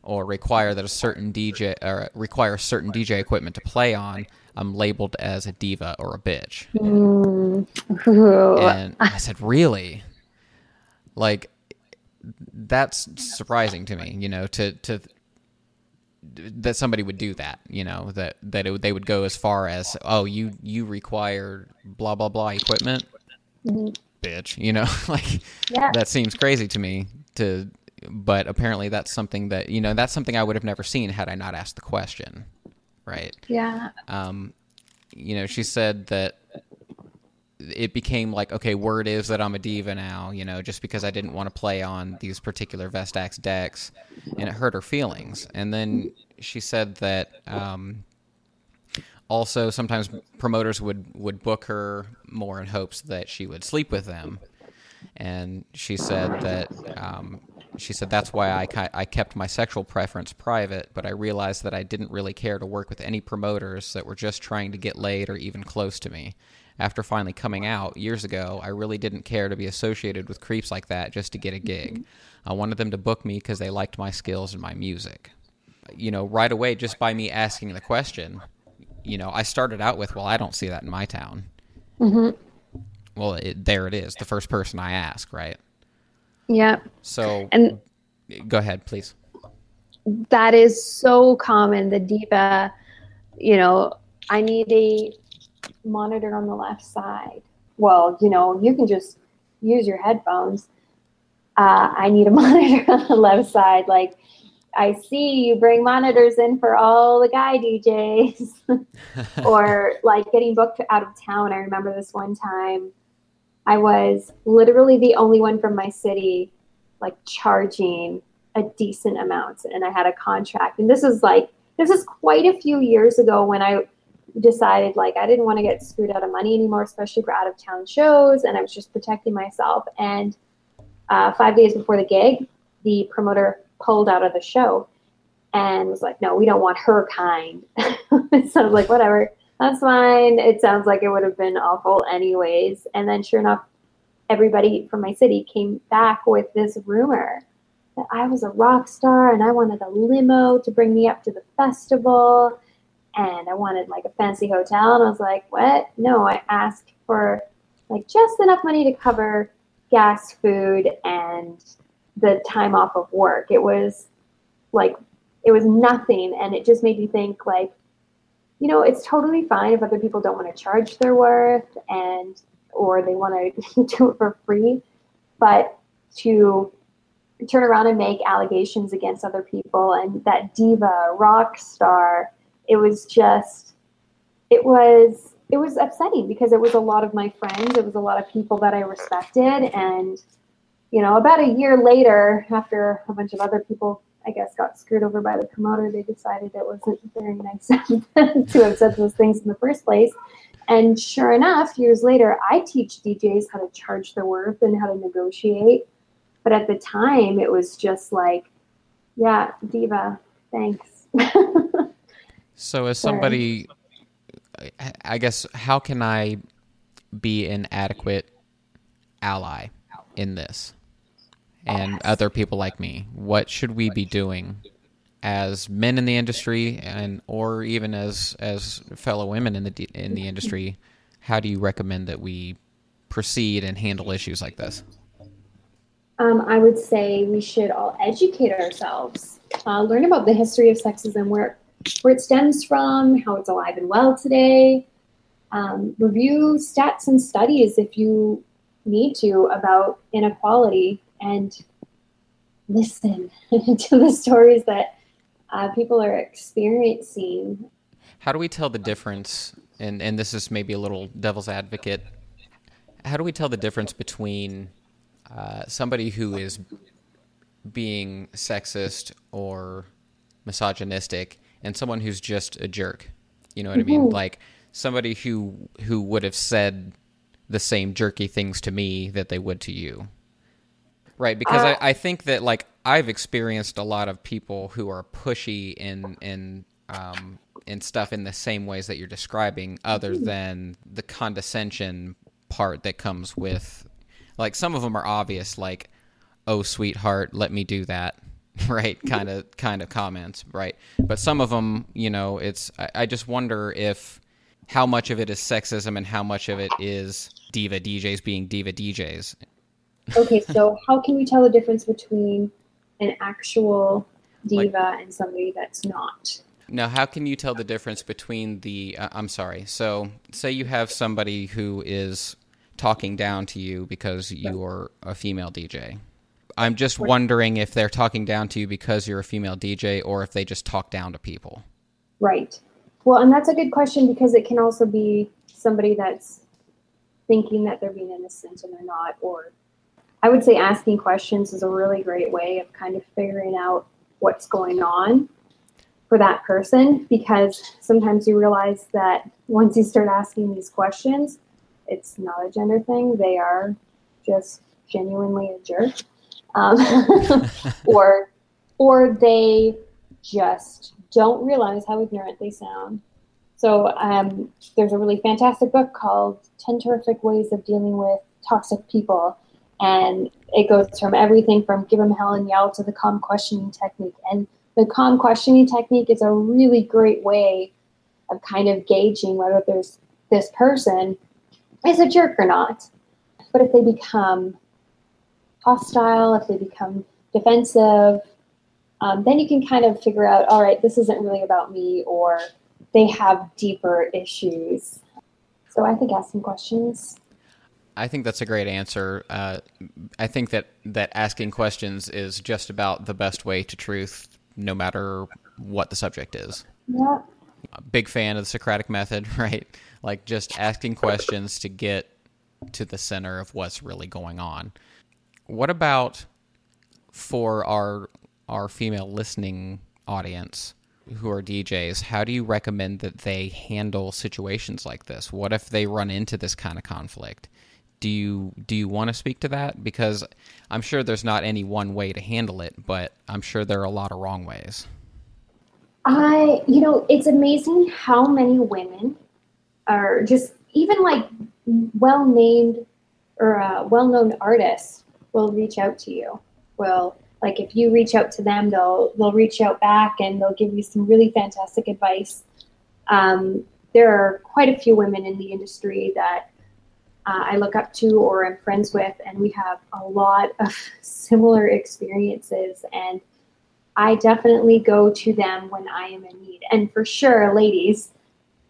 Speaker 3: or require that a certain DJ or require certain DJ equipment to play on, I'm labeled as a diva or a bitch. Mm. and I said, really? Like, that's surprising to me, you know, to, to, that somebody would do that, you know, that, that it, they would go as far as, oh, you, you require blah, blah, blah equipment. Mm-hmm bitch you know like yeah. that seems crazy to me to but apparently that's something that you know that's something i would have never seen had i not asked the question right?
Speaker 4: Yeah.
Speaker 3: Um you know she said that it became like okay word is that i'm a diva now you know just because i didn't want to play on these particular vestax decks and it hurt her feelings. And then she said that um also sometimes promoters would would book her more in hopes that she would sleep with them. And she said that um, she said that's why I, I kept my sexual preference private but i realized that i didn't really care to work with any promoters that were just trying to get laid or even close to me after finally coming out years ago i really didn't care to be associated with creeps like that just to get a gig i wanted them to book me because they liked my skills and my music you know right away just by me asking the question you know, I started out with, well, I don't see that in my town. Mm-hmm. Well, it, there it is, the first person I ask, right?
Speaker 4: Yeah.
Speaker 3: So, and go ahead, please.
Speaker 4: that is so common. The diva, you know, I need a monitor on the left side. Well, you know, you can just use your headphones. Uh, I need a monitor on the left side. Like, I see you bring monitors in for all the guy DJs. or like getting booked out of town. I remember this one time I was literally the only one from my city like charging a decent amount and I had a contract. And this is like this is quite a few years ago when I decided like I didn't want to get screwed out of money anymore, especially for out of town shows, and I was just protecting myself. And uh, five days before the gig, the promoter pulled out of the show and was like, "No, we don't want her kind." so I was like, "Whatever, that's fine." It sounds like it would have been awful anyways. And then, sure enough, everybody from my city came back with this rumor that I was a rock star and I wanted a limo to bring me up to the festival and I wanted like a fancy hotel. And I was like, what? No, I asked for like just enough money to cover gas, food, and the time off of work. It was like, it was nothing. And it just made me think, like, you know, it's totally fine if other people don't want to charge their worth and, or they want to do it for free. But to turn around and make allegations against other people and that diva, rock star, it was just it was it was upsetting because it was a lot of my friends it was a lot of people that i respected and you know about a year later after a bunch of other people i guess got screwed over by the promoter. They decided it wasn't very nice to have said those things in the first place. And sure enough years later i teach djs how to charge their worth and how to negotiate. But at the time it was just like yeah diva thanks.
Speaker 3: So, as somebody, I guess, how can I be an adequate ally in this? And other people like me, what should we be doing as men in the industry, and or even as as fellow women in the in the industry? How do you recommend that we proceed and handle issues like this?
Speaker 4: Um, I would say we should all educate ourselves, uh, learn about the history of sexism, where where it stems from, how it's alive and well today. Um, review stats and studies if you need to about inequality and listen to the stories that uh, people are experiencing.
Speaker 3: How do we tell the difference? And, and this is maybe a little devil's advocate. How do we tell the difference between uh, somebody who is being sexist or misogynistic and someone who's just a jerk. You know what mm-hmm. I mean? Mm-hmm. Like somebody who who would have said the same jerky things to me that they would to you. Right, because uh, I, I think that like I've experienced a lot of people who are pushy in in um in stuff in the same ways that you're describing, other mm-hmm. than the condescension part that comes with like some of them are obvious, like, oh sweetheart, let me do that right kind of kind of comments right? But some of them you know it's I, I, just wonder if how much of it is sexism and how much of it is diva djs being diva djs
Speaker 4: okay so how can we tell the difference between an actual diva like, and somebody that's not
Speaker 3: now how can you tell the difference between the uh, i'm sorry so say you have somebody who is talking down to you because you're a female dj I'm just wondering if they're talking down to you because you're a female DJ or if they just talk down to people.
Speaker 4: Right. Well, and that's a good question because it can also be somebody that's thinking that they're being innocent and they're not. Or I would say asking questions is a really great way of kind of figuring out what's going on for that person because sometimes you realize that once you start asking these questions, it's not a gender thing. They are just genuinely a jerk um, or or they just don't realize how ignorant they sound. So um, there's a really fantastic book called 10 Terrific Ways of Dealing with Toxic People. And it goes from everything from give them hell and yell to the calm questioning technique. And the calm questioning technique is a really great way of kind of gauging whether there's this person is a jerk or not. But if they become hostile, if they become defensive, um, then you can kind of figure out, all right, this isn't really about me, or they have deeper issues. So I think asking questions.
Speaker 3: I think that's a great answer. Uh, I think that, that asking questions is just about the best way to truth, no matter what the subject is.
Speaker 4: Yeah.
Speaker 3: Big fan of the Socratic method, right? Like just asking questions to get to the center of what's really going on. What about for our our female listening audience who are DJs, how do you recommend that they handle situations like this? What if they run into this kind of conflict? Do you do you want to speak to that? Because I'm sure there's not any one way to handle it, but I'm sure there are a lot of wrong ways.
Speaker 4: I, you know, it's amazing how many women are just even like well named or uh, well known artists will reach out to you. Will like if you reach out to them, they'll they'll reach out back and they'll give you some really fantastic advice. Um, there are quite a few women in the industry that uh, I look up to or am friends with, and we have a lot of similar experiences. And I definitely go to them when I am in need. And for sure, ladies,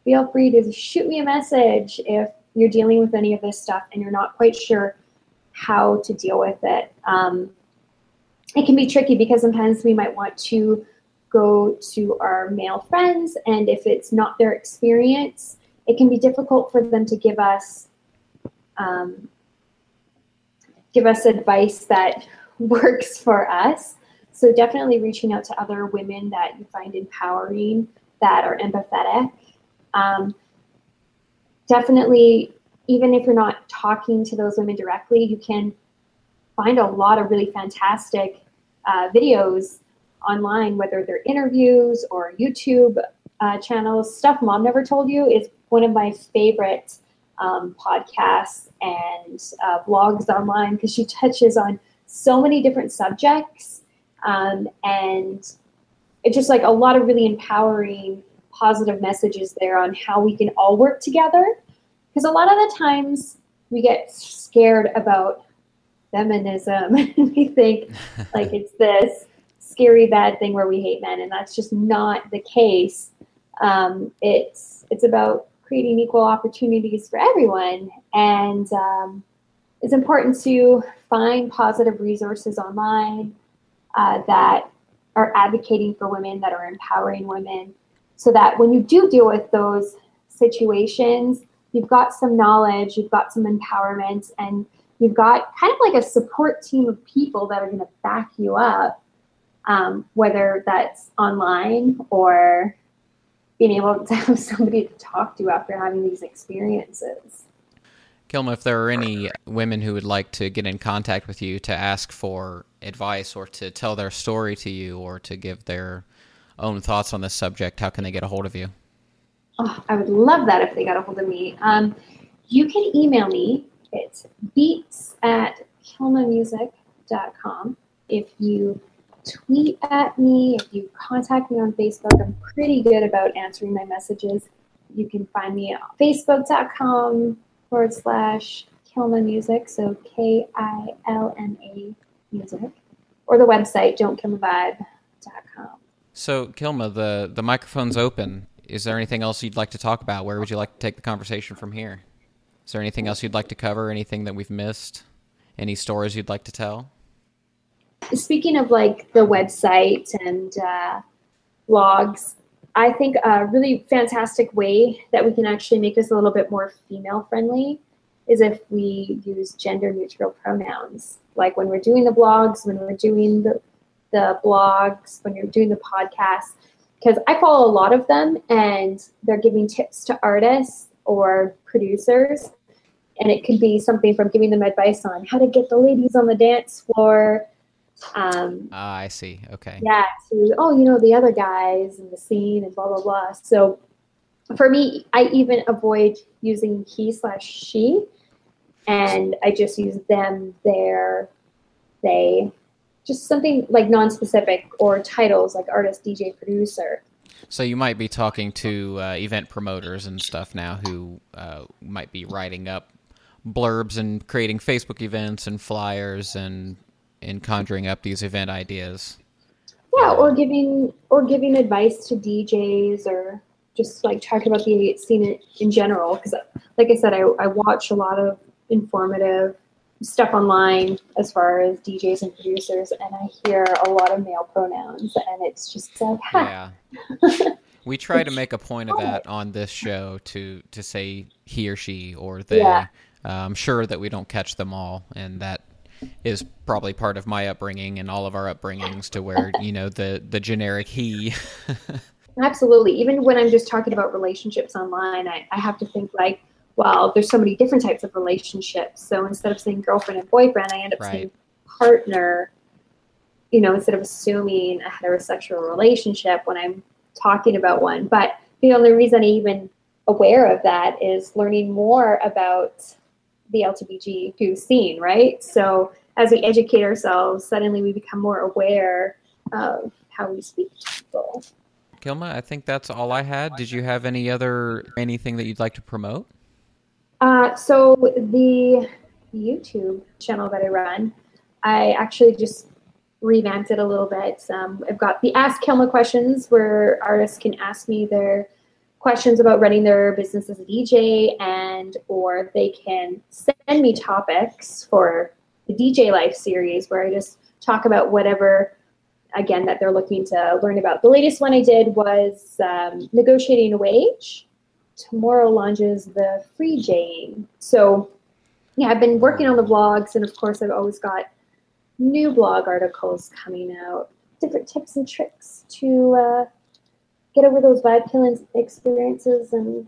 Speaker 4: feel free to shoot me a message if you're dealing with any of this stuff and you're not quite sure how to deal with it. Um, it can be tricky because sometimes we might want to go to our male friends, and if it's not their experience, it can be difficult for them to give us um, give us advice that works for us. So definitely reaching out to other women that you find empowering, that are empathetic. Um, definitely, even if you're not talking to those women directly, you can find a lot of really fantastic uh, videos online, whether they're interviews or YouTube uh, channels. Stuff Mom Never Told You is one of my favorite um, podcasts and uh, blogs online because she touches on so many different subjects um, and it's just like a lot of really empowering positive messages there on how we can all work together. Because a lot of the times we get scared about feminism and we think like it's this scary bad thing where we hate men and that's just not the case. Um, it's it's about creating equal opportunities for everyone. And um, it's important to find positive resources online uh, that are advocating for women that are empowering women so that when you do deal with those situations you've got some knowledge you've got some empowerment and you've got kind of like a support team of people that are going to back you up, um, whether that's online or being able to have somebody to talk to after having these experiences.
Speaker 3: Kilma, if there are any women who would like to get in contact with you to ask for advice or to tell their story to you or to give their own thoughts on this subject, how can they get a hold of you?
Speaker 4: Oh, I would love that if they got a hold of me. Um, you can email me it's beats at kilmamusic.com. If you tweet at me, if you contact me on Facebook, I'm pretty good about answering my messages. You can find me on facebook.com forward slash Kilma Music, so K I L M A Music, or the website don'tkillmavibe.com.
Speaker 3: So, Kilma, the, the microphone's open. Is there anything else you'd like to talk about? Where would you like to take the conversation from here? Is there anything else you'd like to cover? Anything that we've missed? Any stories you'd like to tell?
Speaker 4: Speaking of like the website and uh, blogs, I think a really fantastic way that we can actually make this a little bit more female friendly is if we use gender neutral pronouns. Like when we're doing the blogs, when we're doing the, the blogs, when you're doing the podcast, because I follow a lot of them and they're giving tips to artists or producers. And it could be something from giving them advice on how to get the ladies on the dance floor. Um,
Speaker 3: ah, I see. Okay.
Speaker 4: Yeah. To, oh, you know, the other guys in the scene and blah, blah, blah. So for me, I even avoid using he slash she. And I just use them, their, they, just something like non-specific or titles like artist, DJ, producer.
Speaker 3: So you might be talking to uh, event promoters and stuff now who uh, might be writing up blurbs and creating Facebook events and flyers and and conjuring up these event ideas.
Speaker 4: Yeah, or giving or giving advice to DJs or just like talking about the scene in general. Because, like I said, I, I watch a lot of informative stuff online as far as DJs and producers, and I hear a lot of male pronouns, and it's just like, ha.
Speaker 3: yeah. we try to make a point of that on this show to to say he or she or they. Yeah. Uh, I'm sure that we don't catch them all, and that is probably part of my upbringing and all of our upbringings to where you know the the generic he.
Speaker 4: Absolutely. Even when I'm just talking about relationships online, I, I have to think like, well, there's so many different types of relationships. So instead of saying girlfriend and boyfriend, I end up right. saying partner. You know, instead of assuming a heterosexual relationship when I'm talking about one. But the only reason I'm even aware of that is learning more about the LGBTQ scene, right? So as we educate ourselves, suddenly we become more aware of how we speak to people.
Speaker 3: Kilma, I think that's all I had. Did you have any other anything that you'd like to promote?
Speaker 4: Uh, so the YouTube channel that I run, I actually just revamped it a little bit. Um, I've got the Ask Kilma questions where artists can ask me their questions about running their business as a DJ and or they can send me topics for the DJ Life series where I just talk about whatever again that they're looking to learn about. The latest one I did was um, negotiating a wage. Tomorrow launches the free Jane. So yeah, I've been working on the blogs and of course I've always got new blog articles coming out, different tips and tricks to uh, get over those vibe killing experiences and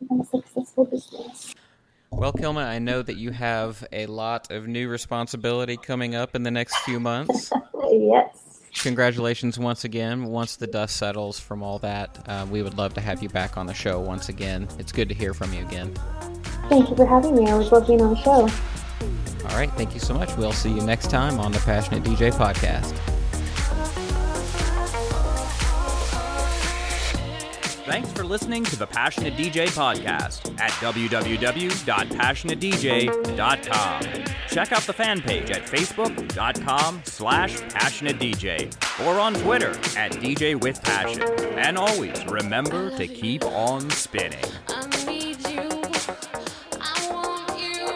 Speaker 4: become a successful business.
Speaker 3: Well, Kilma, I know that you have a lot of new responsibility coming up in the next few months.
Speaker 4: yes.
Speaker 3: Congratulations once again. Once the dust settles from all that, uh, we would love to have you back on the show once again. It's good to hear from you again.
Speaker 4: Thank you for having me. I always love being on the show.
Speaker 3: All right. Thank you so much. We'll see you next time on the Passionate DJ podcast.
Speaker 1: Thanks for listening to the Passionate DJ podcast at www.passionatedj.com. Check out the fan page at facebook.com slash passionatedj or on Twitter at DJ with Passion. And always remember to keep on spinning. I need you. I want you.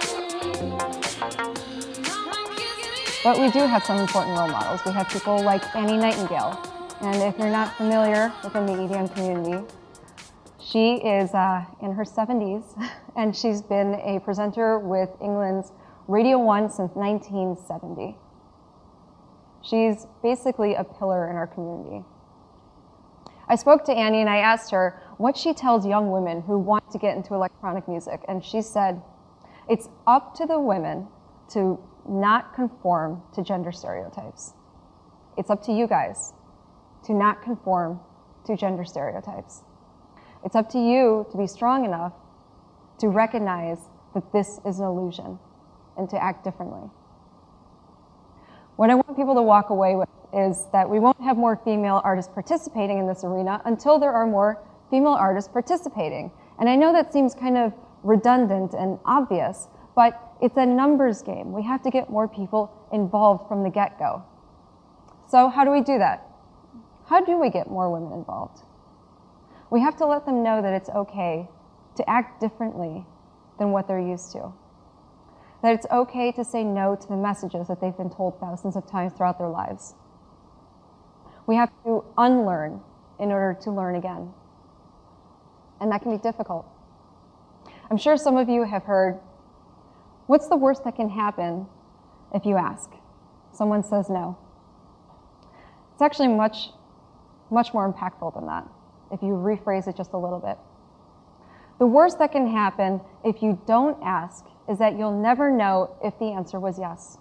Speaker 2: But we do have some important role models. We have people like Annie Nightingale. And if you're not familiar within the EDM community, she is uh, in her 70s, and she's been a presenter with England's Radio 1 since 1970. She's basically a pillar in our community. I spoke to Annie and I asked her what she tells young women who want to get into electronic music, and she said, It's up to the women to not conform to gender stereotypes. It's up to you guys to not conform to gender stereotypes. It's up to you to be strong enough to recognize that this is an illusion and to act differently. What I want people to walk away with is that we won't have more female artists participating in this arena until there are more female artists participating. And I know that seems kind of redundant and obvious, but it's a numbers game. We have to get more people involved from the get go. So, how do we do that? How do we get more women involved? We have to let them know that it's okay to act differently than what they're used to. That it's okay to say no to the messages that they've been told thousands of times throughout their lives. We have to unlearn in order to learn again. And that can be difficult. I'm sure some of you have heard what's the worst that can happen if you ask? Someone says no. It's actually much, much more impactful than that if you rephrase it just a little bit. The worst that can happen if you don't ask is that you'll never know if the answer was yes.